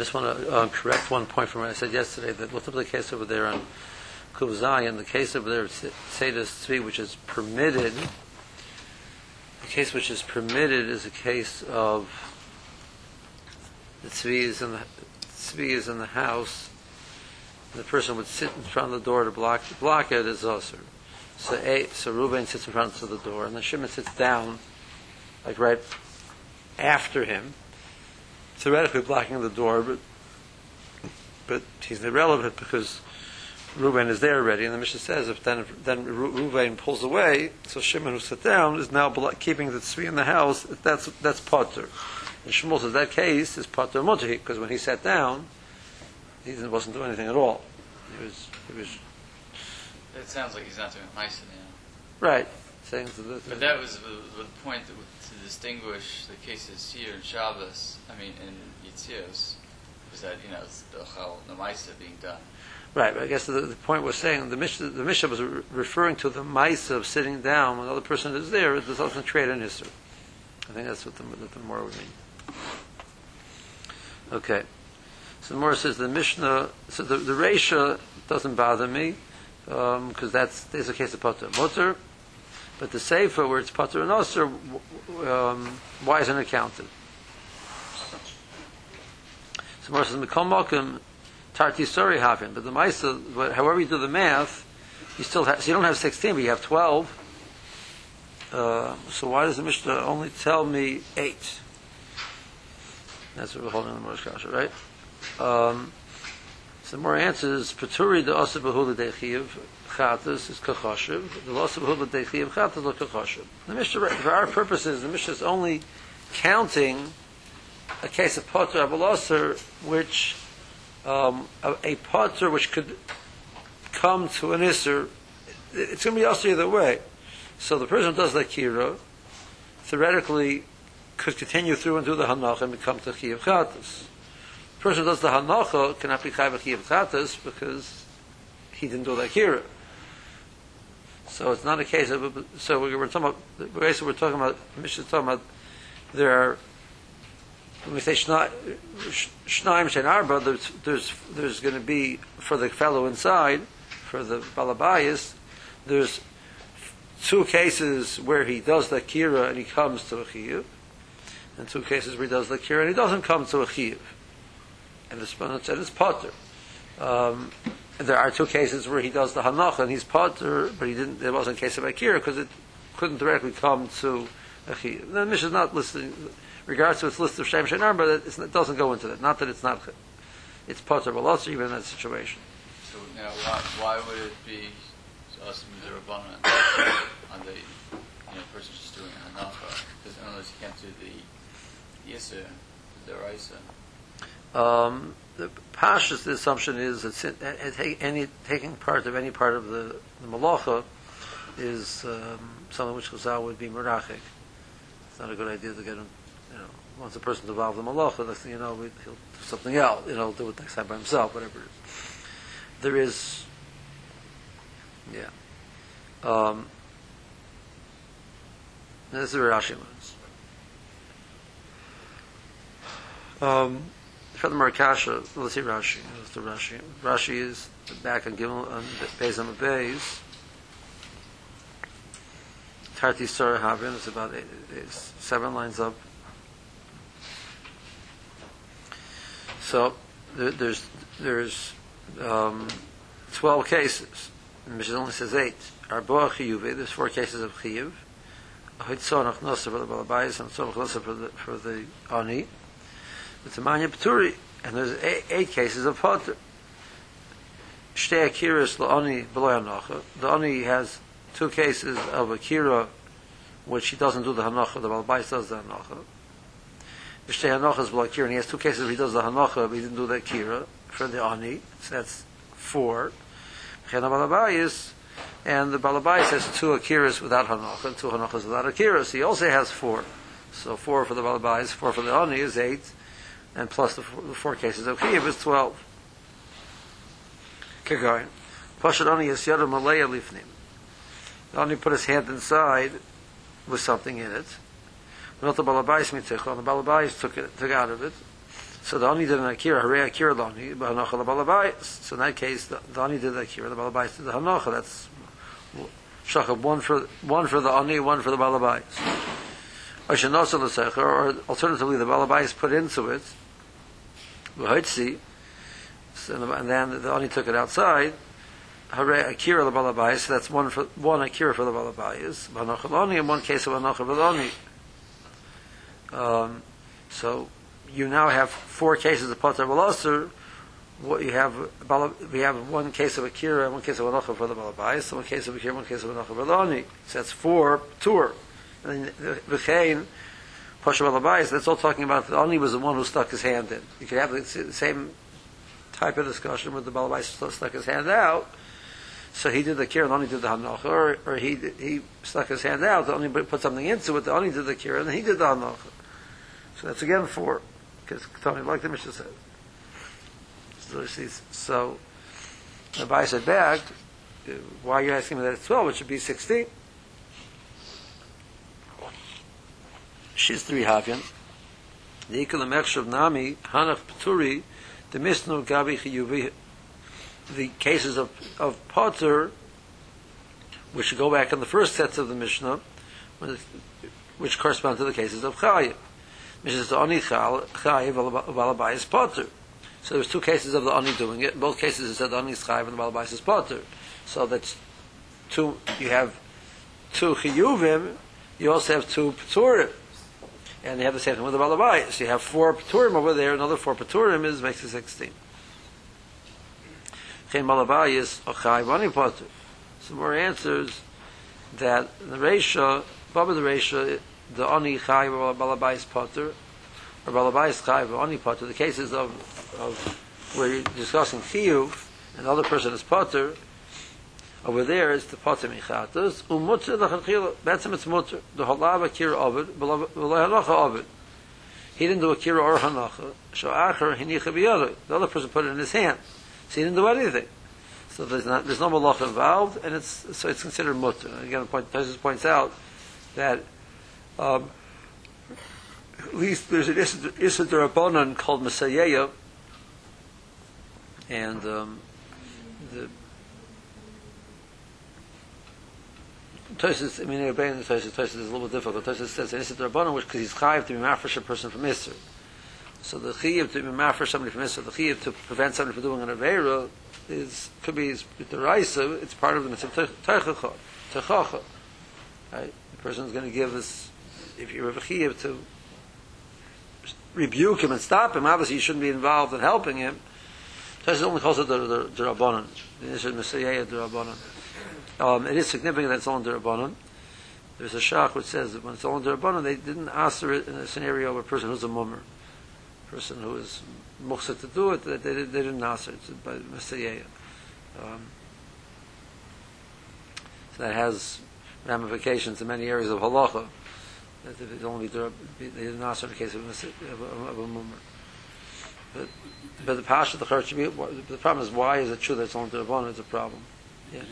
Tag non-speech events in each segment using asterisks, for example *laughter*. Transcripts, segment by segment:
just want to uh, correct one point from what I said yesterday, that look up the case over there on Kuv the case over there, Seder Tzvi, which is permitted, the case which is permitted is a case of the Tzvi is in the, Tzvi is in the house, the person would sit in front of the door to block, block it as Osir. So, a, so Reuben sits in front of the door, and the Shimon sits down, like right after him, theoretically blocking the door, but but he's irrelevant because Reuben is there already, and the Mishnah says if then then Reuben pulls away, so Shimon who sat down is now keeping the tzvi in the house. That's that's potter. And Shmuel says that case is potter mutter because when he sat down, he wasn't doing anything at all. He was he was. It sounds like he's not doing nice now. Right. Saying the, the, but that was the, the point that distinguish the cases here in Shabbos, I mean in Yitzios, is that you know the Chal Namaisa being done. Right, I guess the, the point was saying the Mishnah, the Mishnah was re- referring to the Maisa of sitting down when the other person is there. It doesn't create an Isser. I think that's what the, what the more would mean. Okay. So the more says the Mishnah, so the, the Resha doesn't bother me because um, that's there's a case of Potter. But the Sefer, where it's Pater and Osir, um, why isn't it counted? So Moshe says, Mikol Mokim, Tarti Sori happen, but the Maisa, however you do the math, you still have, so you don't have 16, but you have 12. Uh, so why does the Mishnah only tell me 8? That's what we're holding in the Moshe Kasha, right? Um, so the more answers, Paturi de Osir Behula Dechiv, chatas is kachoshev. The loss of hula dechi of chatas is kachoshev. The Mishnah, for our purposes, the Mishnah is only counting a case of potter avaloser, which um, a, a potter which could come to an isser. It's going to be also either way. So the person who does the kira theoretically could continue through and do the hanacha and become to chiyav chatas. The person who does the hanacha cannot be chiyav chatas because he didn't do the kira. So it's not a case of. So we're talking about. Basically, we're talking about. Mishnah talking about. There are. When we say shnaim shein arba, there's there's there's going to be for the fellow inside, for the balabayas, there's two cases where he does the kira and he comes to a chiyuv, and two cases where he does the kira and he doesn't come to a chiyuv, and it's and it's potter. Um, there are two cases where he does the hanacha and he's potter, but he didn't. It wasn't a case of akira because it couldn't directly come to achiyah. The Mishnah is not listing regards to its list of shem shenar, but it, it, doesn't go into that. Not that it's not. It's potter, also even in that situation. So now, why, why would it be us the rabbanon on the you know person just doing hanacha? Because unless you can't do the yisur, the deraisa. Um, the Pashas, the assumption is that any, taking part of any part of the, the malacha is um, something which Chazal would be merachik. It's not a good idea to get him, you know, once a person's involved in malacha, next thing you know, he'll do something else, you know, do it next time by himself, whatever. There is, yeah. Um, this is where Rashi learns. Um, the Markasha, let's see Rashi. Let's do Rashi. Rashi is back on Gimel on Beis on Beis. Tarti Sora Havin is about seven lines up. So there, there's there's um, twelve cases. Mishnah only says eight. Arboa chiyuve. There's four cases of chiyuv. Hitzonach nosa for the balabayis and tzonach nosa for the for the ani. It's a manya p'turi, and there's eight, eight cases of potter. Shtei akiras la'oni b'loy hanacha. The oni has two cases of akira, which he doesn't do the hanacha, the balbais does the hanacha. Shtei hanacha is b'loy and he has two cases where he does the hanacha, but he didn't do the akira for the oni, so that's four. Chen balabais, and the balabais has two akiras without hanacha, and two hanachas without akiras. He also has four. So four for the balabais, four for the oni is eight and plus the four, the four cases of Chiyuv is 12. Kegarin. Pashad only is Yadu Malaya Lifnim. Only put his hand inside with something in it. Not the Balabais Mitzich, the Balabais took it, took out of it. So the Ani did an Akira, Hare Akira Lani, Hanocha the Balabais. So in that case, the, the Ani did the Akira, the Balabais did the Hanocha. That's Shachab, one for, one for the Ani, one for the Balabais. Or alternatively, the Balabais put into it, V'Hoitzi, so, and then the Ani took it outside, Hare Akira the Balabais, that's one for, one Akira for the Balabais, Hanocha Lani, and one case of Hanocha V'Lani. Um, so, you now have four cases of Potter Veloster. What you have, we have one case of Akira one case of Anocha for the Balabais, one case of Akira, one case of Anocha for the Oni. So that's four tour. And then the Pasha Balabais, that's all talking about the Oni was the one who stuck his hand in. You could have the same type of discussion where the Balabais stuck his hand out. So he did the Akira and Oni did the Hanocha, or, or he, he stuck his hand out, the Oni put something into it, the Oni did the Akira, and he did the Hanocha. So that's again four because Tony, like the Mishnah said. So, so the Bai said back, why are you asking me that it's 12? It should be 16. She's three Havyan. The Ikal Mechshav Nami, Hanach Peturi, the Misnu Gabi Chiyuvi, the cases of, of Potter, which go back in the first sets of the Mishnah, which correspond to the cases of Chayah. Mishnah says Ani Chayiv Balabayis Potter. So there's two cases of the Ani doing it. In both cases it said Ani is Chayiv and the is Potter. So that's two, you have two Chiyuvim, you also have two Pturim. And you have the same thing with the Balabai. So You have four Pturim over there, another four Pturim is, makes it 16. Chen Balabayis or Chayiv Ani Potter. Some more answers that the Resha, Baba the Resha, the Ani Chai or Balabais Potter, or Balabais Chai or Ani Potter, the cases of, of where you're discussing Chiyuv, and the other person is Potter, over there is the Potter Michatas, Umutzer Lachachil, Betzim it's Mutter, the Halav Akira Ovid, V'lai Halacha Ovid. He didn't do Akira or Hanacha, so Acher Hinicha B'yodoi, the other person put it in his hand, so he didn't do anything. So there's, not, there's no malach involved, and it's so it's considered mutter. Again, point, Tosis points out that um, at least there's an Issa Darabonon called Messiah, and um, the Tosis, I mean, obeying the Tosis, Tosis is a little bit difficult. Tosis says an Issa Darabonon, which because he's chayiv to be mafresh a person from Isser. So the chayiv to be mafresh somebody from Isser, the chayiv to prevent somebody from doing an Aveira, is could be the Raisa, it's part of the mitzvah Techacha. Right? The person is going to give this if you have a chiyuv to rebuke him and stop him, obviously you shouldn't be involved in helping him. That's only calls it the, the, the Rabbanon. This is Messiah the Rabbanon. Um, it is significant that it's only the Rabbanon. There's a shach which says that when it's only the Rabbanon, they didn't answer it in a scenario of a person who's a mummer. A person who is muhsa to do it, they, they, they didn't answer it by Messiah. Um, so that has ramifications in many areas of halacha that if it's only they didn't ask in the case of, a, of, of a mummer. But, but the pasha the church the problem is why is it true that it's only the rabbanon? It's a problem. Yeah.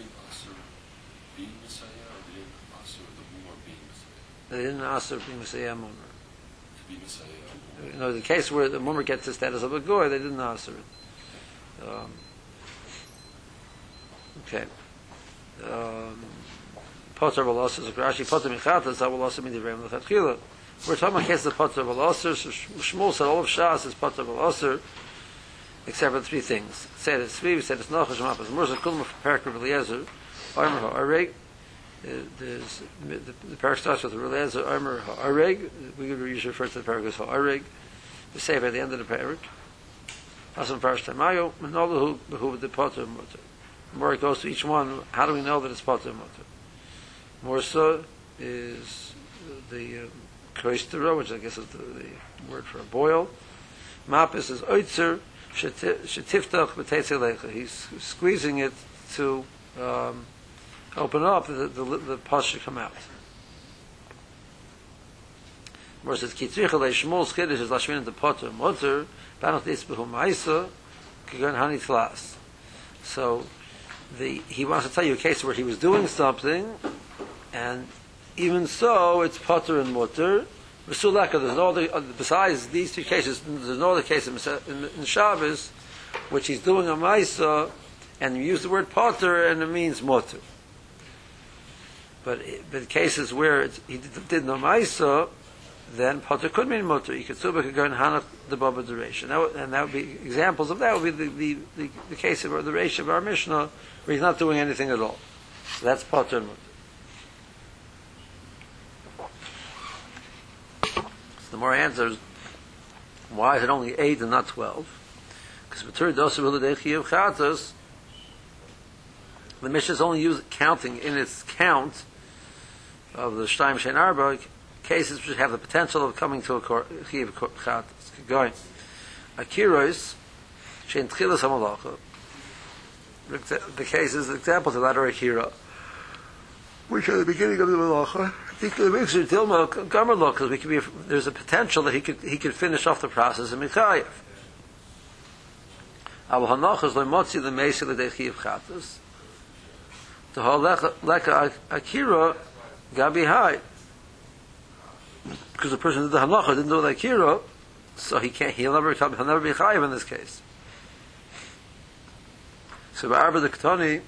They didn't ask her being Messiah mummer. You know, the case where the mummer gets the status of a goy, they didn't ask her it. Um, okay. Um, Potter Veloster is Rashi Potter Michatas, that will also mean the Ram Lechatchila. We're talking about cases of Potter Veloster, so Shmuel said all of Shas is Potter Veloster, except for three things. Said it's Tzvi, said it's Nochash Mapas, Murza Kulma of Eliezer, Armer HaAreg, there's, the, the parak starts with Eliezer, Armer HaAreg, we usually refer to the parak as HaAreg, we say by the end of the parak, Hasan Parash Tamayo, Manolahu, Behu, the Potter Mutter. The more it goes to each one, how do we know that it's Potter Mutter? Morsa is the uh, which I guess is the, the word for a boil. Mapis is oitzer shetiftach b'teitzelecha. He's squeezing it to um, open up, the, the, the pus should come out. Morsa is kitzricha leishmol skiddish is lashmin the potter motor banach disbehu ma'isa kigan hani tlas. So the, he wants to tell you a case where he was doing something and even so, it's potter and mutter, V'suleka, there's no other, uh, besides these two cases, there's no other case in, in, Shabbos, which he's doing a Maisa, and you use the word potter, and it means motor. But, but cases where he did, no Maisa, then potter could mean motor. You could go and hanach the baba duration. And that would be examples of that would be the, the, the, the case of the ratio of our Mishnah, where he's not doing anything at all. So that's potter. So the more answers, why is it only eight and not twelve? Because Matur Dosa Viladechi of Chatos, the Mishnah is only used counting in its count of the Shtaim Shein Arba cases which have the potential of coming to a Chiv Chatos. Going. Akiros, Shein Tchilas HaMalacha, the cases, examples of that are Akira, which are the beginning of the Malacha, because we could be there's a potential that he could he could finish off the process in Michayev. Abu Hanachas lemotzi the meisi l'dechi of chatas. The whole leka akira gabi high. Because the person did the halacha didn't do the akira, so he can't. He'll never come. He'll never be chayiv in this case. So Arba the Ketani.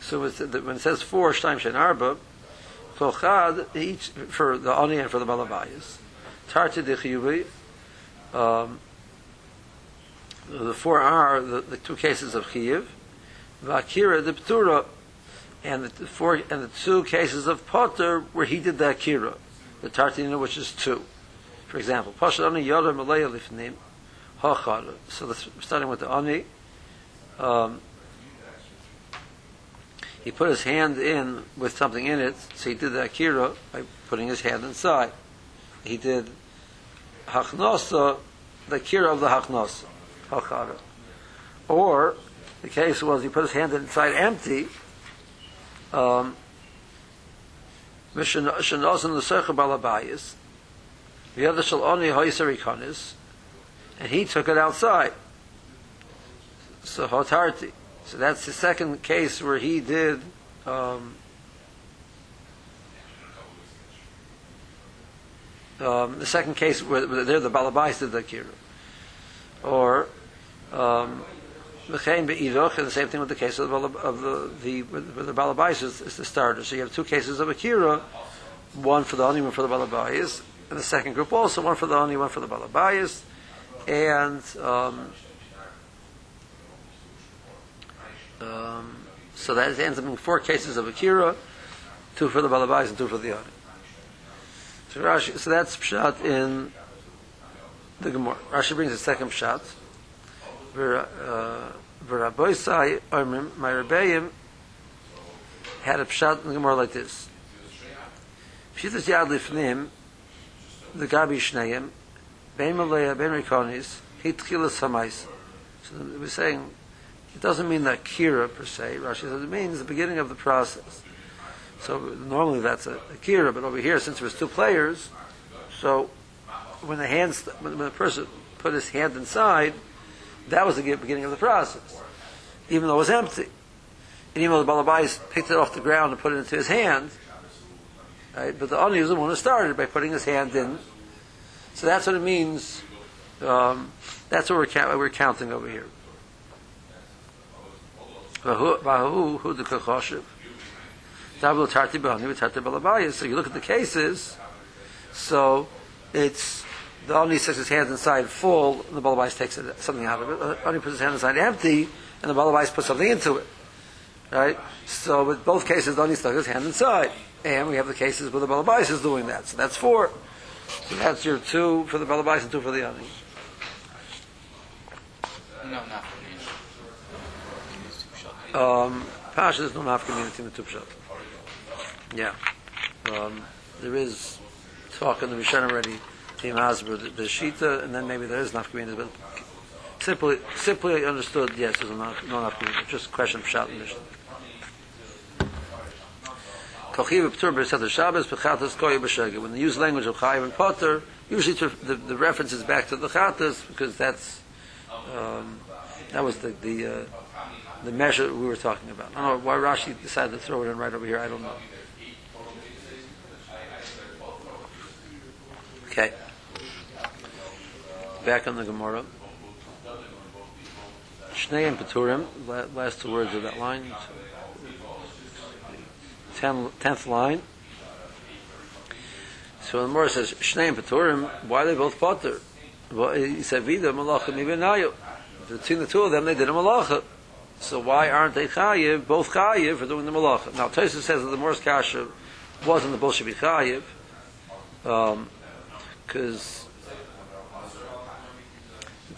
So when it says four shtaim shen arba, for chad each for the ani and for the malabayas. Tarti de chiyuvi. Um, the four are the, the two cases of chiyuv, vakira the ptura, and the four and the two cases of potter where he did the akira, the tartina which is two. For example, pasha ani yoda malaya lifnim hachad. So starting with the ani. Um, he put his hand in with something in it, so he did the akira by putting his hand inside. He did hachnosa, the akira of the hachnosa, hachara. Or the case was he put his hand inside empty. Um, Mishanosan the Secha Balabayas, the other shall Shaloni Hoyserikonis, and he took it outside. So Hotarti. So that's the second case where he did um, um, the second case where, where there the balabais did the kira, or um, and the same thing with the case of the of the, the where the balabais is, is, the starter. So you have two cases of akira, one for the oni, one for the balabais, and the second group also one for the oni, one for the balabais, and um, Um, so that ends up being four cases of Akira, two for the Balabais and two for the Ani. So, Rashi, so that's Pshat in the Gemara. Rashi brings a second Pshat. V'raboisai uh, Omrim, my Rebbeim, had a Pshat in the Gemara like this. Pshitas Yad Lifnim, the Gabi Shneim, Ben Malaya, Ben Rikonis, Hitchilas Hamais. So we're saying it doesn't mean that kira per se. Rashi says it means the beginning of the process. So normally that's a, a kira, but over here, since there was two players, so when the hands, when the person put his hand inside, that was the beginning of the process, even though it was empty. And even though the balabais picked it off the ground and put it into his hand, right? But the Ani was the one who started by putting his hand in. So that's what it means. Um, that's what we're, we're counting over here. So you look at the cases. So it's the only sets his hands inside full, and the balabais takes something out of it. The only puts his hand inside empty, and the balabais puts something into it. Right. So with both cases, the only stuck his hand inside, and we have the cases where the balabais is doing that. So that's four. So that's your two for the balabais and two for the oni. No, not. Um, Pasha, there's no nafka in the Tupshat. Yeah. Um, there is talk in the Mishan already, Team Hasbro, the, Shita, and then maybe there is nafka but simply, simply understood, yes, there's no, no nafka just question Pshat and Mishnah. When they use language of Chayiv and Potter, usually the, the reference is back to the Chatas because that's um, that was the the uh, the measure we were talking about. I don't know why Rashi decided to throw it in right over here. I don't know. Okay. Back on the Gemara. Shnei and Peturim, last two words of that line. Ten, tenth line. So the Gemara says, Shnei and Peturim, why are they both potter? He said, Vida, Malacha, Mibinayu. Between the two of them, they did a Malacha. So why aren't they Chayiv, both Chayiv, for doing the Malacha? Now, Tosa says that the Morris Kasha wasn't the Bolshevik Chayiv, um, because it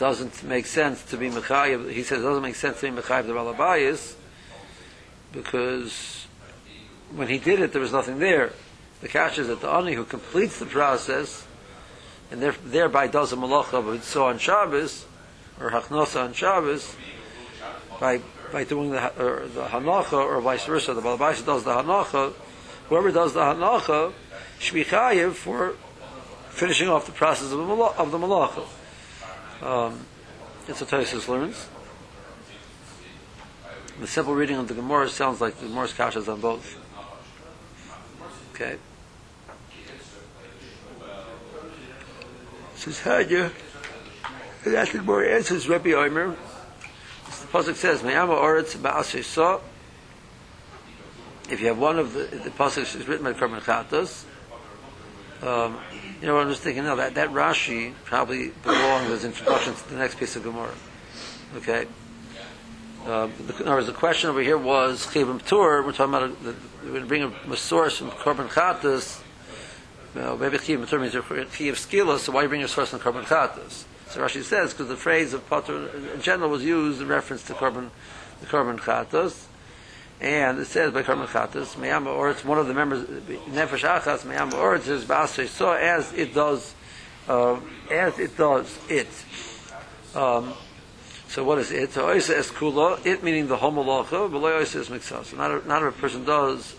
doesn't make sense to be Mechayiv. He says it doesn't make sense to be Mechayiv the Balabayas, because when he did it, there was nothing there. The Kasha is that the Ani who completes the process, and there, thereby does a Malacha, but so on Shabbos, or Hachnosa on Shabbos, by by doing the or the hanacha or vice versa. The balabais does the hanacha. Whoever does the hanacha should be chayiv for finishing off the process of of the malacha. Um, it's what Tosis learns. The simple reading of the Gemara sounds like the Gemara's kasha is on both. Okay. Says Hanya. And that's the Gemara answers Rabbi Omer. The pasuk says, "Me'ama oretz ba'asisa." If you have one of the the pasuk is written by Korban Chatos, um, you know, I'm just thinking, no, that that Rashi probably belongs as introduction to the next piece of Gemara. Okay. Um, the, in other words, the question over here was Chibim Tur. We're talking about a, we're going to bring a, source from Korban Chatas. Well, maybe Chibim Tur means Chiv Skila, so why bring a source from Korban Chatas? So Rashi says because the phrase of Potter in general was used in reference to Korban, the Korban Chatas, and it says by Korban Chatas, Meyam Oretz, one of the members, Nefesh Achas, Meyam Oretz is Basri, so as it does, uh, as it does it. Um, so what is it? So Oisa es Kula, it meaning the whole Malacha, but Oisa es Miksas. Not, a- not a person does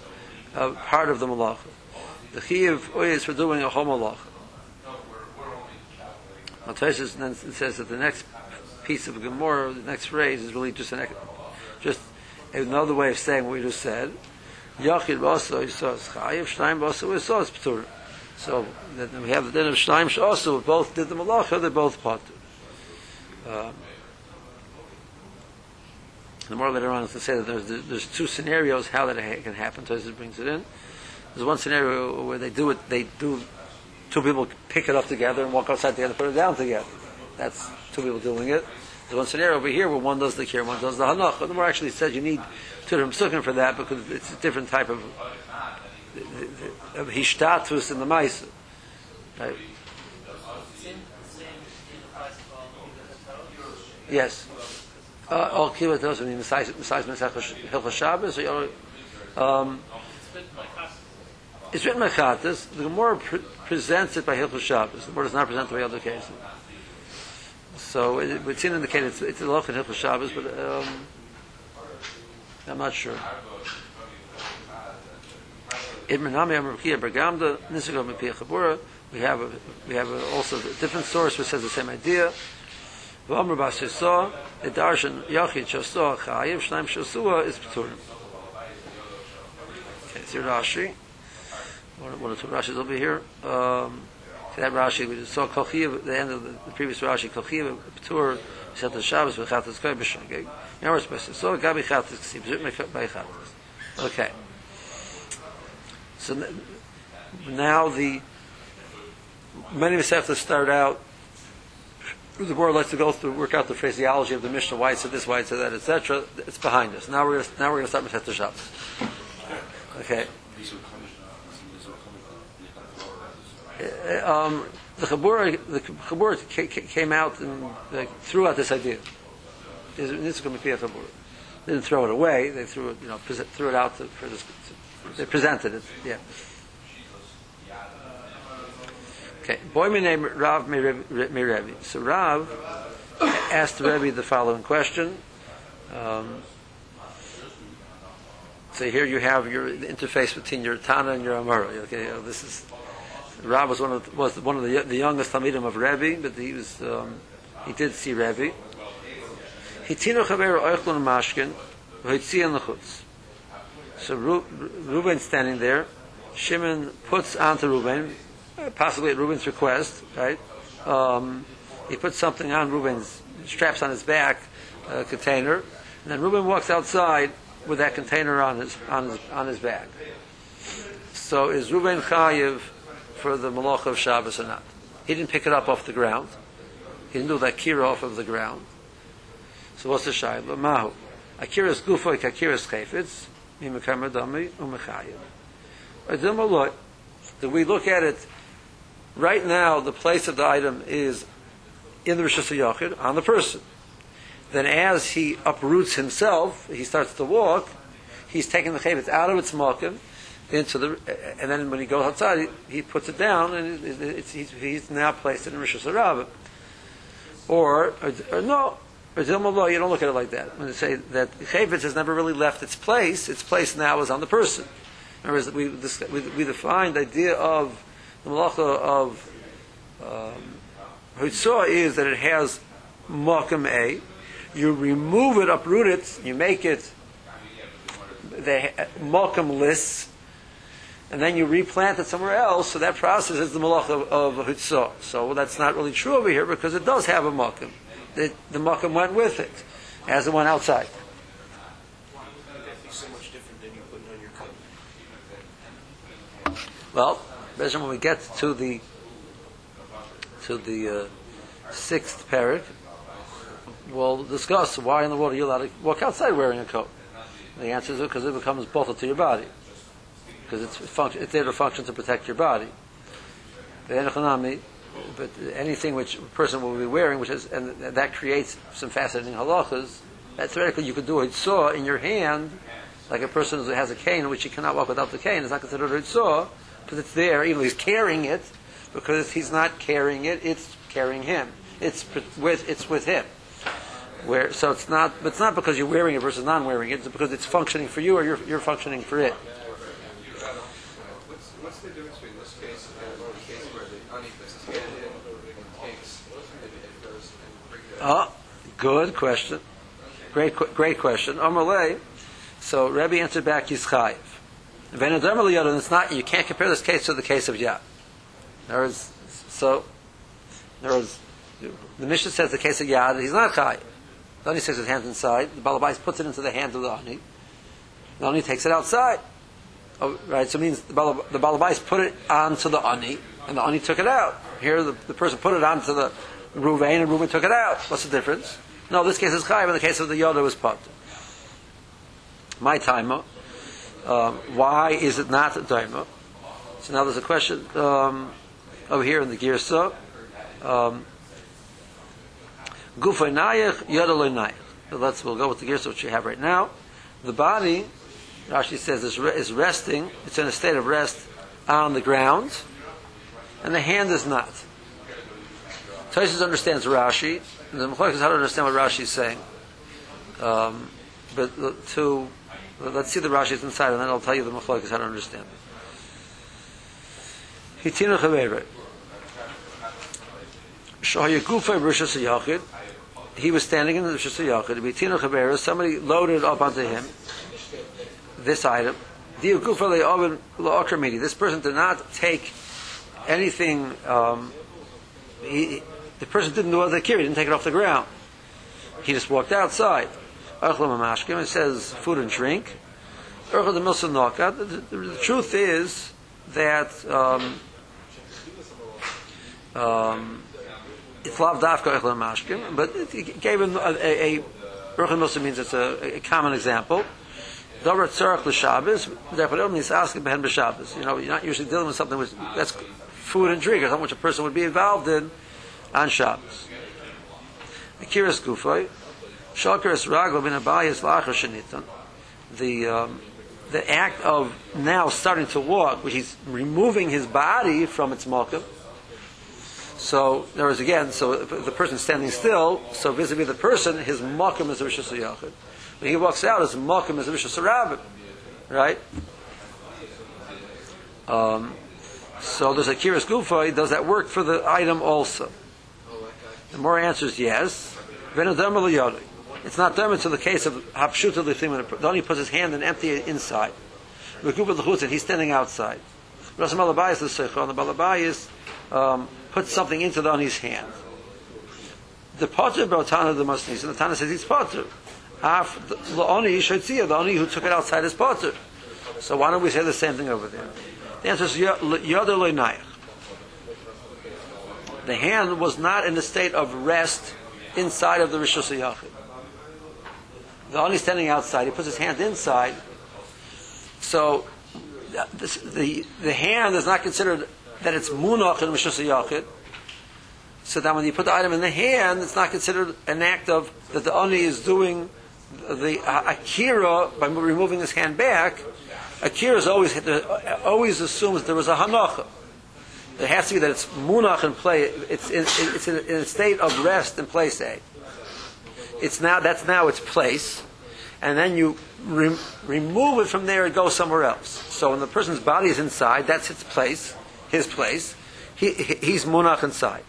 uh, part of the Malacha. The Chiv is for doing a whole Malacha. Now Tosis then says that the next piece of Gemara, the next phrase, is really just an just another way of saying what we just said. Yachid Basa Yisas Chayiv, Shnaim Basa Yisas Ptur. So then we have the din of Shnaim also both did the malacha, they're both potter. Um, the more later on is to say that there's, there's two scenarios how that ha- can happen. Tosis brings it in. There's one scenario where they do it, they do two people pick it up together and walk outside together, put it down together. That's two people doing it. There's one scenario over here where one does the kir, one does the hanach. The more actually says you need of them for that because it's a different type of of hishtatus in the ma'isa. Right? Yes. Uh, all kibbutz doesn't mean besides besides Hilchas Shabbos. Um, it's written by Chatas. The Gemara pre- presents it by Hilchas Shabbos. The Gemara does not present it by other cases. So it would seem to indicate it's, it's a loch in Hilchas Shabbos, but um, I'm not sure. In Menami Amrakia Bergamda Nisagam Mepia Chabura, we have a, we have a, also a different source which says the same idea. V'amr Bas Yisah, the Darshan Yachid Shasah Chayiv Shnaim Shasua is Pturim. Okay, so Rashi. One, one or two Rashis over here. Um, that Rashi we just saw Kochiv the end of the, the previous Rashi Kochiv Ptur said the Shabbos v'chatas koy b'shogeg. Now we're supposed to so gabi chatas ksiv zit by chatas. Okay. So now the many of us have to start out. The world likes to go through, work out the phraseology of the Mishnah, why it said this, why it said that, etc. It's behind us. Now we're now we're going to start with Heta Shabbos. Okay. Uh, um, the Chabura, the Chabura ca- ca- came out and like, threw out this idea. They didn't throw it away. They threw it, you know, present, threw it out to, for this. To, they presented it. Yeah. Okay. Boy, my name Rav Mirevi. So Rav asked the Rebbe the following question. Um, so here you have your interface between your Tana and your Amara. Okay, uh, this is Rav was one of the, was one of the, the youngest Talmidim of Rebbe, but he was um, he did see Rebbe. Hitinu chaveru oichlon mashkin v'hitzian l'chutz. So Ru- Reuben standing there, Shimon puts onto Reuben uh, possibly at Reuben's request, right? Um, he puts something on Reuben's straps on his back, a container, and then Reuben walks outside with that container on his on his on his back. So is Reuben chayiv for the malach of Shabbos or not? He didn't pick it up off the ground. He didn't do that kira off of the ground. So what's the shayla? Mahu. Akiras gufay kakiras chayfetz, mimekam adami umechayiv. Adim Do we look at it right now? The place of the item is in the Rishus Yachid on the person. Then, as he uproots himself, he starts to walk. He's taking the chayfetz out of its makim into the, and then when he goes outside, he, he puts it down, and it, it's, he's, he's now placed in Rishus Harabah. Or, or, or no, you don't look at it like that. When they say that chayfetz has never really left its place, its place now is on the person. Whereas we, we, we define the idea of the malacha of um, is that it has makam A. You remove it, uproot it, you make it the makam list, and then you replant it somewhere else. So that process is the malacha of, of Hutzah. So that's not really true over here because it does have a makam. The, the makam went with it as it went outside. Well, when we get to the to the uh, sixth parak, we'll discuss why in the world are you allowed to walk outside wearing a coat. The answer is because it becomes bothered to your body, because it's function, it's there to function to protect your body. But anything which a person will be wearing, which is and that creates some fascinating halachas. That theoretically you could do a saw in your hand, like a person who has a cane, which he cannot walk without the cane. It's not considered a saw because it's there, even though he's carrying it, because he's not carrying it, it's carrying him. It's with, it's with him. Where, so it's not, but it's not because you're wearing it versus non wearing it, it's because it's functioning for you or you're, you're functioning for it. What's, the difference between this case and the case where the honey puts his hand in and takes and goes and Oh, good question. Great, great question. Amalei. So Rebbe answered back, he's chayiv. And it's not, you can't compare this case to the case of Yad. There is, so, there is, the Mishnah says the case of Yad, he's not Chai. The he sticks his hands inside, the Balabais puts it into the hands of the Ani, the Ani takes it outside. Oh, right, so it means the, the Balabais put it onto the Ani, and the Ani took it out. Here, the, the person put it onto the Ruvain, and Ruvain took it out. What's the difference? No, this case is Chai, in the case of the Yoda was put. My timer. Um, why is it not a daima? So now there's a question um, over here in the Girsa. Um, Gufay Let's we'll go with the Girsa which you have right now. The body, Rashi says, is, re- is resting. It's in a state of rest on the ground, and the hand is not. Tosis understands Rashi. The Mechloek is how to understand what Rashi is saying. Um, but to Let's see the Rashi's inside, and then I'll tell you the Machlokes how to understand Rishas Yachid. He was standing in the Rishas Yachid. Hitina Chavere. Somebody loaded up onto him this item. This person did not take anything. Um, he, the person didn't do the kiri. He didn't take it off the ground. He just walked outside. It says food and drink. The, the truth is that um, um, it's lav dafka echel but it gave him a, a, a means it's a, a common example. Davar tzarach l'Shabbos, therefore it means asking b'Shabbos. You know, you're not usually dealing with something that's food and drink, or something which a person would be involved in on Shabbos. Gufay, Abayas. The um, the act of now starting to walk, which he's removing his body from its malkum. So there is again, so the person standing still, so vis-a-vis the person, his malkum is a rishus yachid. When he walks out, his malkum is a rishus rabbit, right? Um, so there's a kiris gufa. Does that work for the item also? The more answers yes. It's not done until the case of Hapshuta Lithim, when he puts his hand and empty it inside. And He's standing outside. Rasim Alabayis the Seichel, and the Balabayis um, put something into the Ani's hand. The potter Tana the Masnis, and the Tana says he's potter. The Ani Shotzia, the Ani who took it outside is potter. So why don't we say the same thing over there? The answer is Yoder Loinayach. The hand was not in a state of rest inside of the Rishus Yachid. The Ani standing outside, he puts his hand inside. So this, the the hand is not considered that it's munach in Rishus Yachid. So that when you put the item in the hand, it's not considered an act of that the Ani is doing the uh, akira by removing his hand back. Akira is always always assumes there was a hanacha. It has to be that it's munach in play. It's in, it's in, a state of rest in place. A. It's now that's now its place, and then you re- remove it from there. It goes somewhere else. So when the person's body is inside, that's its place, his place. He, he's munach inside.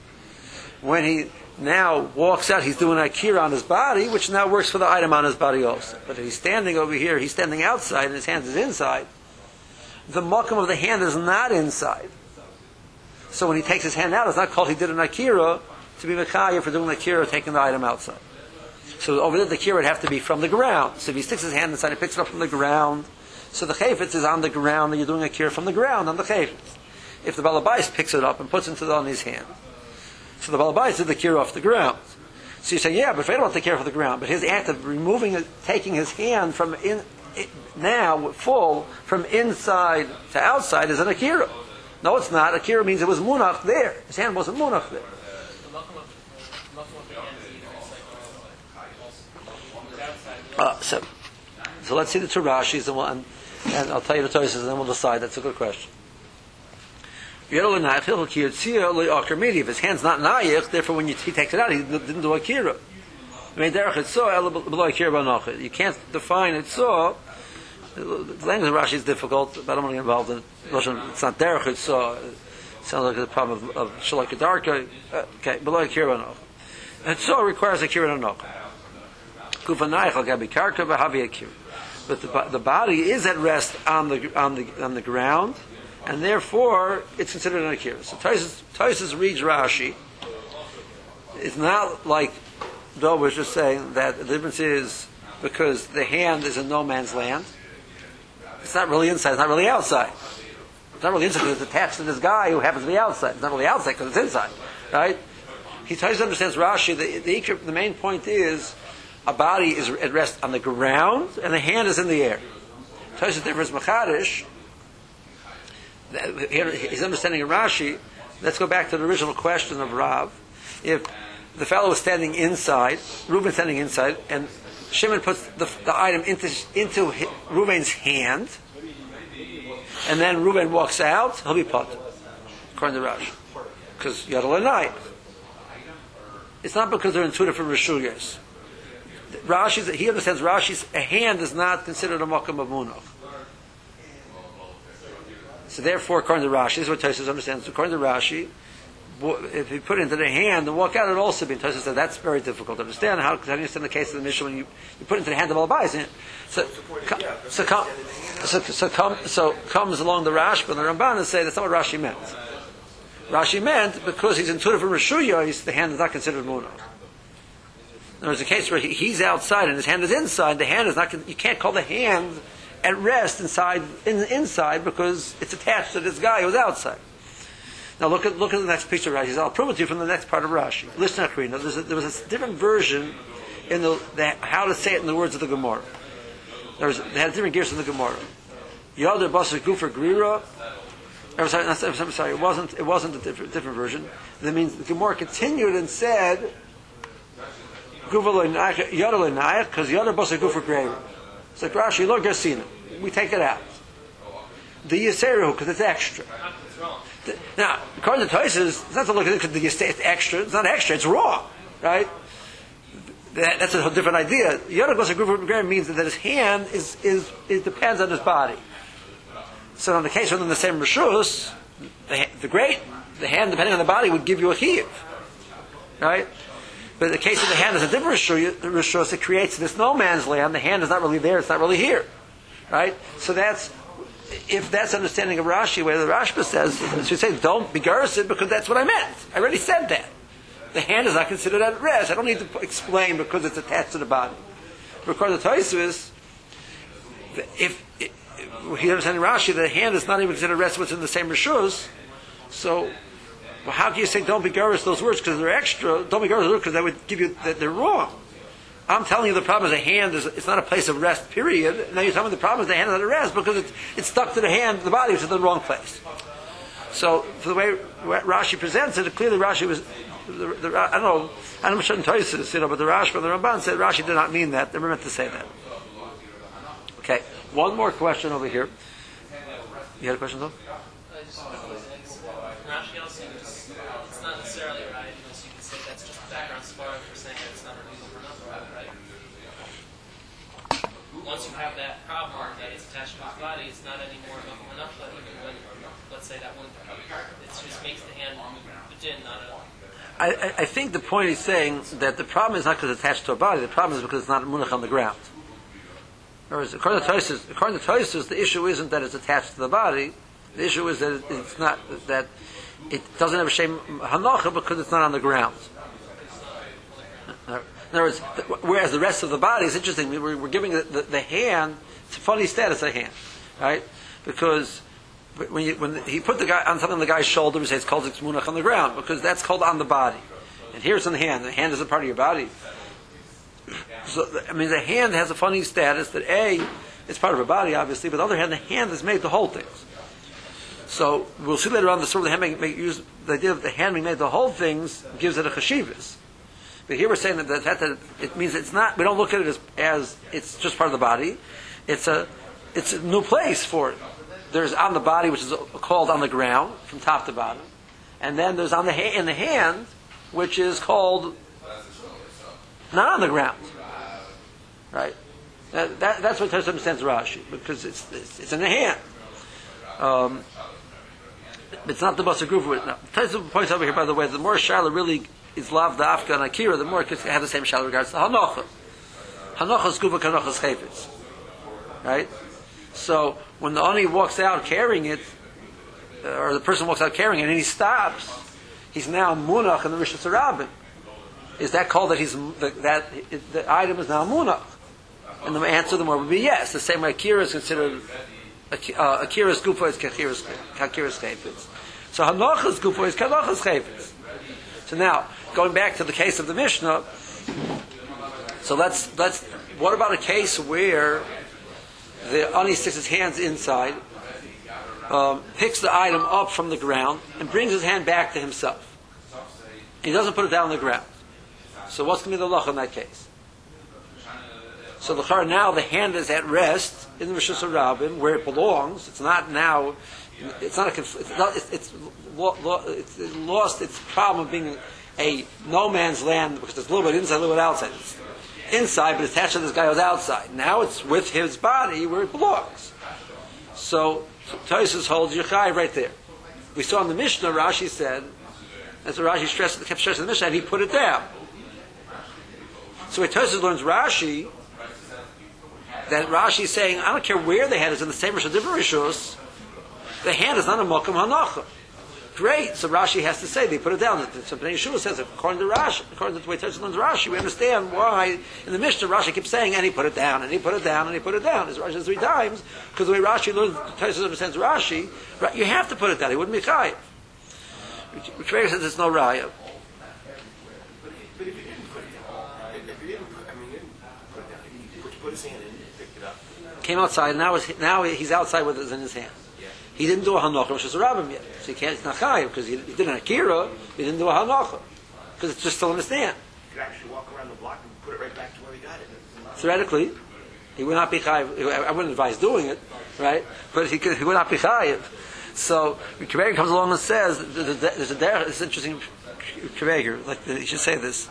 When he now walks out, he's doing akira on his body, which now works for the item on his body also. But if he's standing over here, he's standing outside, and his hand is inside. The makam of the hand is not inside. So when he takes his hand out, it's not called he did an akira to be mekaya for doing the akira, taking the item outside. So over there, the akira would have to be from the ground. So if he sticks his hand inside, he picks it up from the ground. So the chayfetz is on the ground, and you're doing a akira from the ground on the chayfetz. If the balabais picks it up and puts it on his hand, so the balabais did the akira off the ground. So you say, yeah, but if I don't want the akira off the ground, but his act of removing, it, taking his hand from in, it, now full from inside to outside is an akira. No, it's not. Akira means it was munach there. His hand wasn't munach there. Uh, so, so let's see the two Rashis and, we'll, and, and I'll tell you the Tosis and then we'll decide. That's a good question. If his hand's not nayich, therefore when you, he takes it out, he didn't do akira. You can't define it so the language of Rashi is difficult, but I don't want to get involved in Russian. It's not derech, it's so. It sounds like a problem of, of Shalak Darka. Uh, okay, below Kirban And so requires a Kirban Anoch. Kufanayach al Gabi Karka Bahavi Akir. But the, the body is at rest on the, on the, on the ground, and therefore it's considered an Akira. So Taisus reads Rashi. It's not like Doe was just saying that the difference is because the hand is in no man's land it's not really inside. It's not really outside. It's not really inside because it's attached to this guy who happens to be outside. It's not really outside because it's inside, right? He tries to understand Rashi. The, the, the main point is a body is at rest on the ground and the hand is in the air. Tells the difference Machadish. Here he's understanding Rashi. Let's go back to the original question of Rav. If the fellow is standing inside, Reuben standing inside, and Shimon puts the, the item into, into Reuben's hand, and then Reuben walks out, he'll be put, according to Rashi. Because Yadal It's not because they're in two different Rishuyas. Rashi's, he understands Rashi's a hand is not considered a Makam of Munach. So therefore, according to Rashi, this is what Tosis understands. According to Rashi, if you put it into the hand and walk out, it also be. Tosa said that's very difficult to understand. How, how do you understand the case of the Mishnah when you, you put it into the hand of Albayis? So, so, so, so, come, so comes along the Rashba and the Ramban and say that's not what Rashi meant. Rashi meant because he's intuitive from different Rishuyos, the hand is not considered Munah. There's a case where he, he's outside and his hand is inside. The hand is not. You can't call the hand at rest inside in, inside because it's attached to this guy who's outside. Now look at look at the next picture of Rashi. I'll prove it to you from the next part of Rashi. Listen, Akrina. There's a, there was a different version in the, the, how to say it in the words of the Gemara. There was they had different gears in the Gemara. Yoder Basar Gufer Grira. I'm sorry, I'm sorry, it wasn't it wasn't a different, different version. That means the Gemara continued and said because Yoder Basar Gufer Grira. It's like Rashi, look, Gersina. We take it out. The Yiserahu because it's extra. Now, according to Tosis, it's not to look at it because it's extra. It's not extra. It's raw, right? That, that's a different idea. Yoda goes a group of means that his hand is, is, it depends on his body. So in the case within the same rishus, the, the great, the hand depending on the body would give you a heave, right? But in the case of the hand is a different rishus, it creates this no man's land. The hand is not really there. It's not really here, right? So that's if that's understanding of Rashi, where the Rashba says, as she say, don't be garrison because that's what I meant. I already said that. The hand is not considered at rest. I don't need to explain because it's attached to the body. Because the Taisus, if, if he understands Rashi, the hand is not even considered rest what's in the same rishus. So, how can you say don't be garrus those words because they're extra? Don't be garrus those words because that would give you that they're wrong. I'm telling you the problem is the hand is it's not a place of rest. Period. Now you're telling me the problem is the hand is not a rest because it's it's stuck to the hand, the body, which is in the wrong place. So for the way Rashi presents it, clearly Rashi was. The, the, I don't know. I don't know Tosfos, you know, but the Rashi from the Ramban said Rashi did not mean that. They were meant to say that. Okay, one more question over here. You had a question, though? I just want to Rashi also just, it's not necessarily right, unless you can say that's just background sparring for saying that it's not a reason for nothing, right? Once you have that problem that it's attached to his body, it's not anymore nothing enough, but even when, let's say that one, it just makes the hand din, not a. I, think the point he's saying that the problem is not because it's attached to a body. The problem is because it's not munach on the ground. Words, according to Tosfos, the issue isn't that it's attached to the body. The issue is that it- it's not that it doesn't have a shame hanacha because it's not on the ground. In other words, whereas the rest of the body is interesting. we- We're, we're giving the, the, the hand it's a funny status of hand, right? Because when, you, when he put the guy on something on the guy's shoulder, he says called munach on the ground because that's called on the body, and here's on the hand. The hand is a part of your body. So I mean, the hand has a funny status that a it's part of a body, obviously, but on the other hand, the hand is made to hold things. So we'll see later on the sort of the hand make, make use the idea of the hand being made to hold things gives it a chashivas. But here we're saying that, that, that it means it's not. We don't look at it as, as it's just part of the body. It's a it's a new place for it. There's on the body, which is called on the ground from top to bottom, and then there's on the ha- in the hand, which is called not on the ground. Right. That, that, that's what Tosfos understands Rashi because it's, it's it's in the hand. Um, it's not the Basa Groove. Now, Tosfos points over here, by the way, the more Shala really is lav the Afka and Akira, the more it could have the same Shala regards to Hanocha. Hanocha is Guva Kanocha Chayfetz. Right? So, when the Oni walks out carrying it, uh, or the person walks out carrying it, and he stops, he's now Munach in the Rishon Sarabim. Is that called that he's, that, the item is now Munach? And the answer the more would be yes. The same way Akira is considered uh, Akira's Gufa is Kakira's Kakira's Chayfetz. So Hanocha's Gufa is Kanocha's Chayfetz. So now, going back to the case of the Mishnah, so let's let's. What about a case where the ani sticks his hands inside, um, picks the item up from the ground, and brings his hand back to himself? He doesn't put it down on the ground. So what's going to be the lach in that case? So the char now the hand is at rest in the Rishus Rabbim where it belongs. It's not now. It's not a. It's, not, it's, it's, it's lost its problem of being a no man's land because it's a little bit inside, a little bit outside. It's inside, but it's attached to this guy who's outside. Now it's with his body where it belongs. So Tosfos holds Yechai right there. We saw in the Mishnah, Rashi said, as the Rashi stressed, kept stressing the Mishnah, and he put it down. So when Tosfos learns Rashi, that Rashi is saying, I don't care where the hand is in the same Rishon, different Rishos, the hand is not a Mokum Hanacha. Great. So Rashi has to say they put it down. So Yeshua says, according to Rashi, according to the way Tosfos learns Rashi, we understand why in the Mishnah Rashi keeps saying, and he put it down, and he put it down, and he put it down. As Rashi says three times, because the way Rashi learns, Tosfos understands Rashi, you have to put it down. He wouldn't be chayiv. Which says there's no raya. But if you didn't put it down, if if you didn't put, I mean, you didn't put it down, he put, put his hand in, picked it up. Came outside. Now, is, now he's outside with it in his hand. He didn't do a hanocha, a rabbim yet. So he can't, it's not chayiv, because he, he did an akira, he didn't do a hanocha. Because it's just still in his hand. He could actually walk around the block and put it right back to where he got it. Theoretically, he would not be chayiv. I wouldn't advise doing it, right? But he, could, he would not be chayiv. So, Kibber comes along and says, there's a, derech- it's interesting, Kibber, like, he should say this.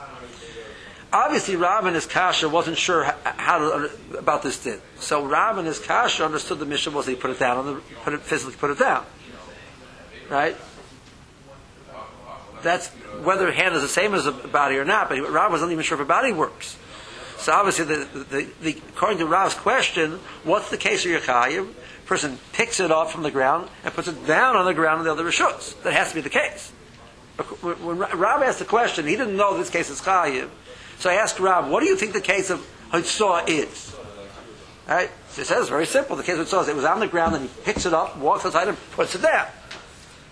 Obviously, Rav and his kasha wasn't sure how to, uh, about this din. So Rav and his kasha understood the mission was he put it down on the, put it, physically put it down. Right? That's whether hand is the same as a body or not, but Rav wasn't even sure if a body works. So obviously, the, the, the, according to Rav's question, what's the case of your chayiv? Person picks it up from the ground and puts it down on the ground in the other rishus. That has to be the case. When Rav asked the question, he didn't know this case is chayiv. So I asked Rav, what do you think the case of Hitzah is? Right? So he says, very simple. The case of Hitzah is it was on the ground and he picks it up, walks outside and puts it down.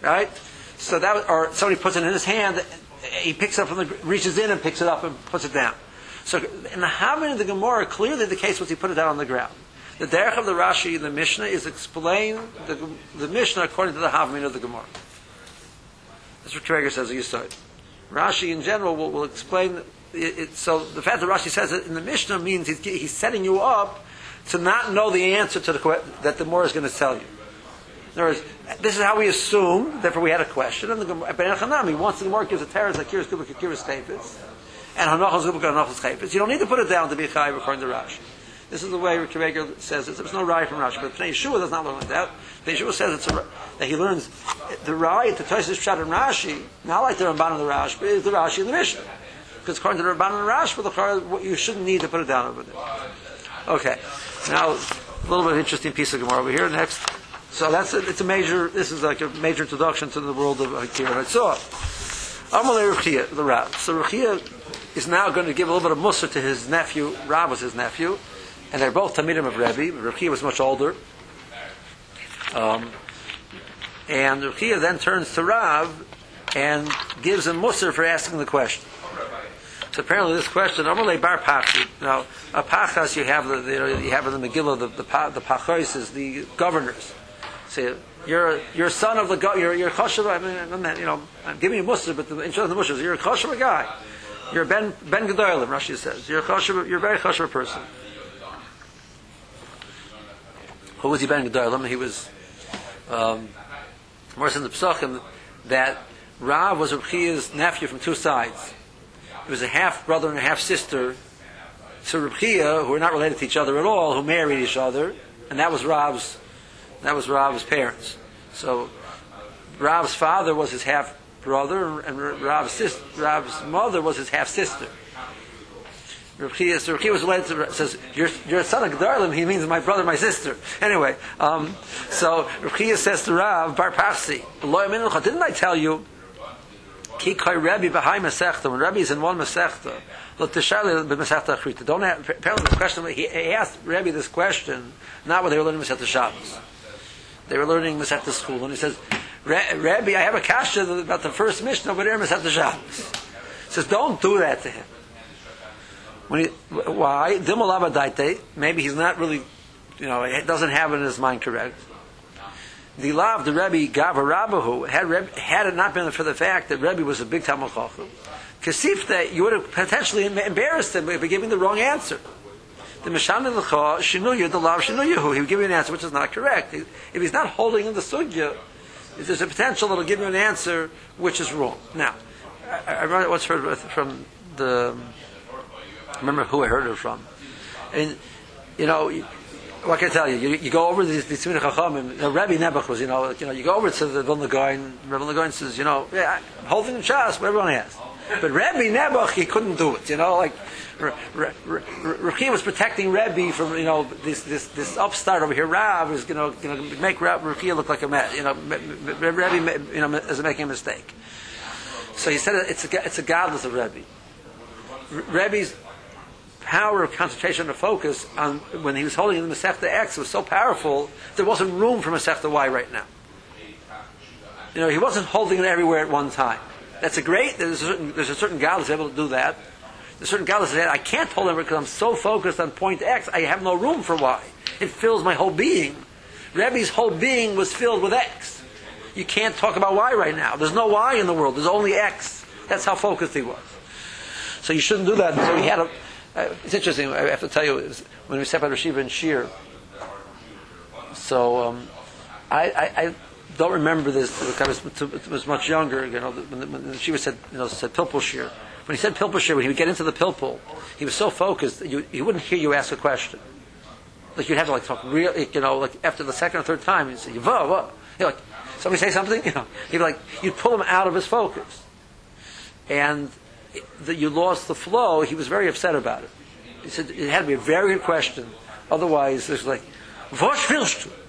Right? So that, or somebody puts it in his hand, he picks it up from the, reaches in and picks it up and puts it down. So in the Havin of the Gemara, clearly the case was he put it down on the ground. The derech of the Rashi in the Mishnah is explain the, the Mishnah according to the Havmin of the Gemara. That's what Traeger says you said. Rashi in general will, will explain it, it, so the fact that Rashi says it in the Mishnah means he's, he's setting you up to not know the answer to the that the Gemara is going to tell you. In other words, this is how we assume. Therefore, we had a question, and the Ben Chanami, once the Gemara gives a teres like Kiris Kubik Kiris Tefis, and Hanachos Kubik Hanachos Chayfis, you don't need to put it down to be a chayiv according to Rashi. This is the way Reger says it. There's no raya from Rashi, but Pnei Yeshua does not learn like that. Pnei Yeshua says it's a, that he learns the raya the Tosfos Pshat and Rashi, not like the Ramban and the Rashi, but is the Rashi in the Mishnah. Because according to the Ramban and the you shouldn't need to put it down over there. Okay, now a little bit of interesting piece of Gemara over here. Next, so that's a, it's a major. This is like a major introduction to the world of Akira Hatzor. Amalei Ruchia, the Rab. So Ruchia is now going to give a little bit of mussar to his nephew. Rab was his nephew, and they're both Talmidim of Rebbe. Ruchia was much older. Um, and Ruchia then turns to Rav and gives him mussar for asking the question. So apparently, this question, Amalei Bar Pachi. Now, a Pachas you have the, the you have in the Megillah the the, the Pachos is the governors. Say you're you're son of the go- you're you're kosher. I mean, I'm you know, I'm giving you mussar, but the interest of the mussar you're a kosher guy. You're Ben Ben Gedolim, Rashi says. You're a kosher. You're a very kosher person. Who was he Ben Gedolim? He was. Um, worse in the Pesachim that Rav was Rabchia's nephew from two sides. He was a half brother and a half sister to Rabchia, who were not related to each other at all, who married each other, and that was Rav's that was Rav's parents. So Rav's father was his half brother, and Rav's mother was his half sister. Rav Chia, so Rav Chia was related to, says, you're, a son of Gedolim, he means my brother, my sister. Anyway, um, so Rav Chia says to Rav, Bar Pachsi, didn't I tell you, Ki kai Rebbe behind Masechta, when Rebbe is in one Masechta, look the Shali b'Masechta Achrita. Don't have, apparently the question, he, he asked Rebbe this question, not when they were learning Masechta Shabbos. They were learning Masechta school, and he says, Rebbe, I have a kasha about the first Mishnah over there, Masechta Shabbos. He says, don't do that to him. When he, why? Maybe he's not really, you know, it doesn't have it in his mind correct. The law of the Rebbe Gava Rabbahu had Rebbe, had it not been for the fact that Rebbe was a big Talmud Chacham, Kasifta, you would have potentially embarrassed him by giving the wrong answer. The Mishan L'cha Shinuya, the law of Shinuyahu, he would give you an answer which is not correct. If he's not holding in the sugya, there's a potential that he'll give you an answer which is wrong. Now, I, I once heard from the I remember who I heard it from. And, you know, what can I tell you? You, you go over these Tzimina Chachamim, know, Rabbi Nebuch was, you know, you know, you go over to the Vilna Gaon, Rabbi Vilna says, you know, yeah, I'm holding in Shas, everyone has. But Rabbi Nebuch, he couldn't do it, you know, like, Rachi was protecting Rabbi from, you know, this, this, this upstart over here, Rav, is, you know, you know make Rachi look like a, man, you know, Rabbi, you know, is making a mistake. So he said it's a, it's a godless of Rebbe. Rebbe's power of concentration and focus on when he was holding the Masechta X was so powerful there wasn't room for Masechta Y right now. You know, he wasn't holding it everywhere at one time. That's a great. There's a certain, there's a certain guy that's able to do that. There's a certain guy that says, I can't hold it because I'm so focused on point X. I have no room for Y. It fills my whole being. Rebbe's whole being was filled with X. You can't talk about Y right now. There's no Y in the world. There's only X. That's how focused he was. So you shouldn't do that. So he had a uh, it's interesting. I have to tell you, when we sat by Rashiva and Shir, so um, I, I, I, don't remember this because I was, was, much younger. You know, when, when Shiva said, you know, said Pilpul Shir. When he said Pilpul Shir, when he would get into the Pilpul, he was so focused that you, he wouldn't hear you ask a question. Like you'd have to like talk real, you know, like after the second or third time, you'd say, "Whoa, whoa!" You like somebody say something, you *laughs* know, he'd like, you'd pull him out of his focus, and that you lost the flow, he was very upset about it. He said it had to be a very good question. Otherwise, it's like?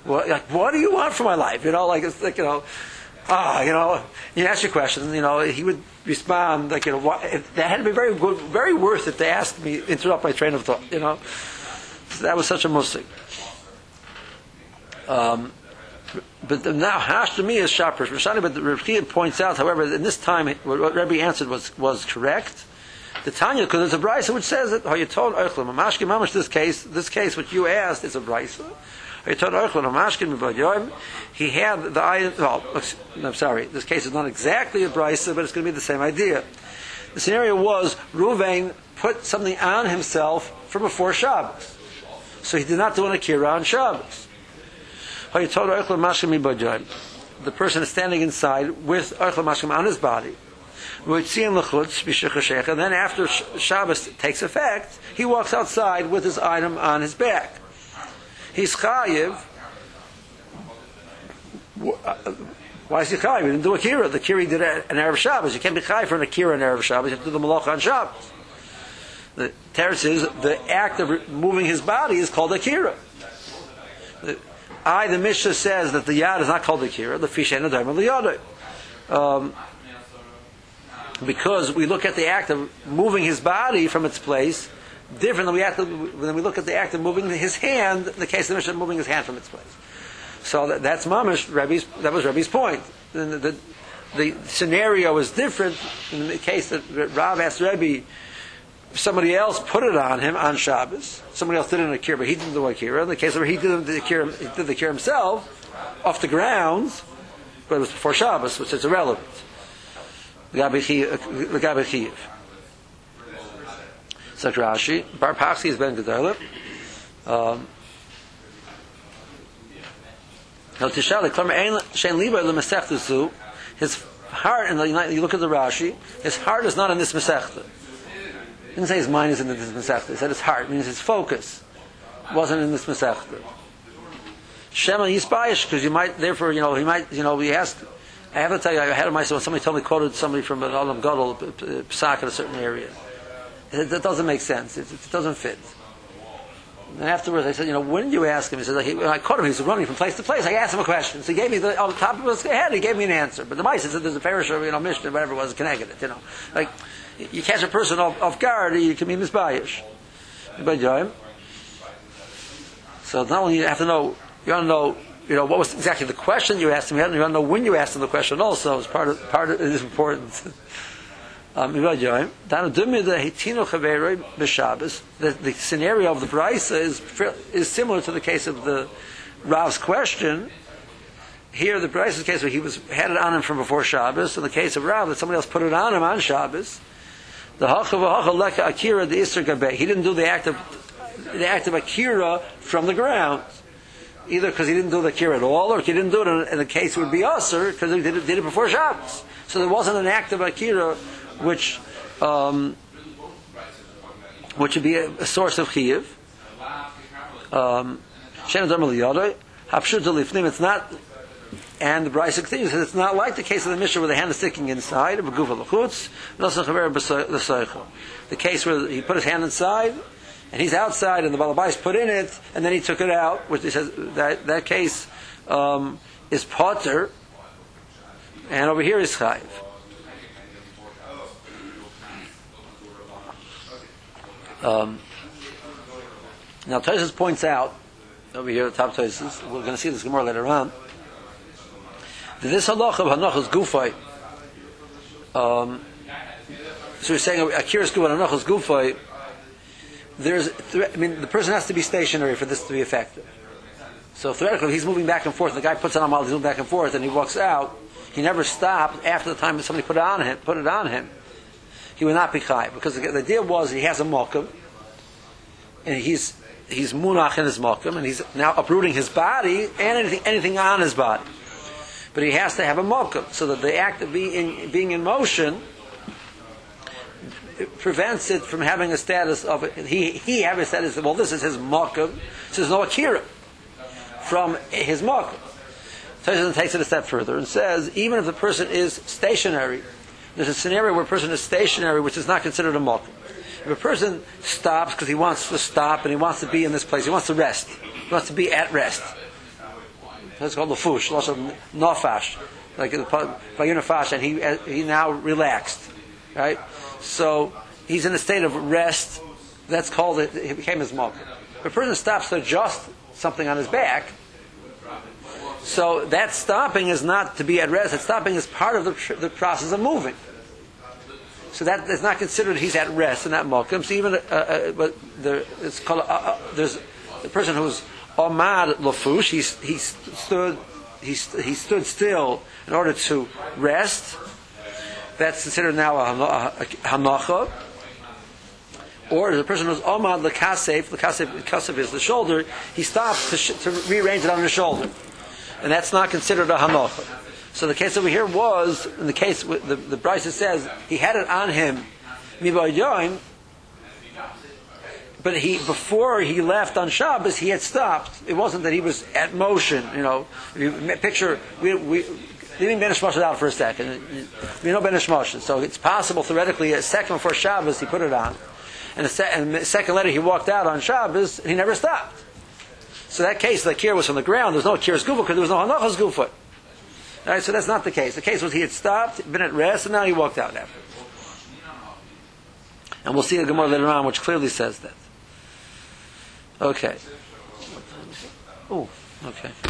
What, like, what do you want from my life? You know, like it's like you know, ah, you know, you ask your question. You know, he would respond like, you know, that had to be very good, very worth it to ask me, interrupt my train of thought. You know, so that was such a musik. Um, but now hash to me is. Rashani, but the Rebbe points out, however, in this time what, Rebbe answered was was correct. The Tanya, because there's a brisa which says that told Eichel, Mamashkin Mamash. This case, this case which you asked is a brisa. Told Eichel, Mamashkin Mibayoim. He had the eye. Well, I'm sorry. This case is not exactly a brisa, but it's going to be the same idea. The scenario was Ruvain put something on himself for before Shabbos, so he did not do an akira on Shabbos. The person is standing inside with Archel Mashkim on his body. And then after Shabbos takes effect, he walks outside with his item on his back. He's chayiv. Uh, why is he chayiv? He didn't do a kira. The kira did an Erev Shabbos. You can't be chayiv for an akira on Erev Shabbos. You have to do the malach on Shabbos. The Teretz is the act of moving his body is called akira. I, the Mishnah says that the yad is not called the kira, the fish and the diamond the yad. Um, because we look at the act of moving his body from its place different than we, act than we look at the act of moving his hand, in the case of the Mishnah, moving his hand from its place. So that, that's mamish, Rebbe's, that was Rebbe's point. The, the, the, scenario is different in the case that Rav asked Rebbe, somebody else put it on him on Shabbos. Somebody else did in Akira, but he didn't do Akira. In the case where he did the Akira, he did the Akira himself, off the grounds, but it was before Shabbos, which is irrelevant. L'gabe Chiyiv. Such Rashi. Bar Paxi is Ben Gedolim. Um, his heart, and you look at the Rashi, his heart is not in this Masechta. Didn't say his mind is in this Masechta. He said his heart, means his focus wasn't in this Masechta. Shema Yisbayish, because you might, therefore, you know, he might, you know, he asked, I have to tell you, I had myself, somebody told me, quoted somebody from an Olam Gadol, Psak in a certain area. That doesn't make sense. It, it, doesn't fit. And afterwards, I said, you know, when did you ask him? He said, like, he, when I caught him, he was running from place to place. I asked him a question. So he gave me the, on the top of his head, he gave me an answer. But the mice said there's a parish you know, mission, whatever it was, connected it, you know. Like, you catch a person off, off guard, you can be misbayish. So not only you have to know, you want to know, you know, what was exactly the question you asked him, you want to know when you asked him the question also, is part of, part of it is important. *laughs* Um, the, the scenario of the Brisa is, is similar to the case of the Rav's question. Here, the Brisa's case where he was had it on him from before Shabbos. In the case of Rav, that somebody else put it on him on Shabbos. The leka akira the iser gabe. He didn't do the act of the act of akira from the ground. Either because he didn't do the akira at all, or he didn't do it in, the case would be usher because he did it, did it before Shabbos. So there wasn't an act of akira which um, which would be a, a source of chiyuv. Um, it's not, and the Bryce continues, it's not like the case of the Mishnah where the hand is sticking inside, the case where he put his hand inside, and he's outside, and the Balabais put in it, and then he took it out, which he says that, that case um, is potter, and over here is chayiv. Um, now, Tosfos points out over here, at the top Tosfos, we're going to see this more later on, this halach of Hanachas Gufay, um, so we're saying Akiras Gufay Hanachas Gufay, there's, I mean, the person has to be stationary for this to be effective. So theoretically, he's moving back and forth. The guy puts it on while he's moving back and forth, and he walks out. He never stopped after the time that somebody put it on him. Put it on him he would not be chai because the, the idea was he has a mokum and he's he's munach in his mokum and he's now uprooting his body and anything anything on his body. But he has to have a mokum so that the act of being being in motion prevents it from having a status of he he having a status of, well this is his mokum so there's no akira from his mokum. So he takes it a step further and says even if the person is stationary there's a scenario where a person is stationary, which is not considered a mokum. If a person stops because he wants to stop and he wants to be in this place, he wants to rest, he wants to be at rest. That's called lafush, of nafash, like by nafash, and he he now relaxed, right? So he's in a state of rest. That's called it. He became his malka. If a person stops to adjust something on his back, so that stopping is not to be at rest. That stopping is part of the, the process of moving. So that is not considered he's at rest in that malkum. So even uh, uh, but there, it's called uh, uh, there's the person who's omad lafush. He's he stood he, he stood still in order to rest. That's considered now a, hana- a, a hanacha. Or the person who's omad lekasef, lekasef, is the shoulder. He stops to, sh- to rearrange it on the shoulder, and that's not considered a hanacha. So the case over here was in the case the the Bryce says he had it on him, mivayoim, but he before he left on Shabbos he had stopped. It wasn't that he was at motion. You know, you picture we we. Leaving Ben Ishmael out for a second. We know Ben Ishmael, so it's possible theoretically a second before Shabbos he put it on, and a, se- and second later he walked out on Shabbos and he never stopped. So that case, the kir was from the ground. There was no kir's gufa because there was no hanachas gufa. Right, so that's not the case. The case was he had stopped, been at rest, and now he walked out after. And we'll see a Gemara later on which clearly says that. Okay. Oh, okay.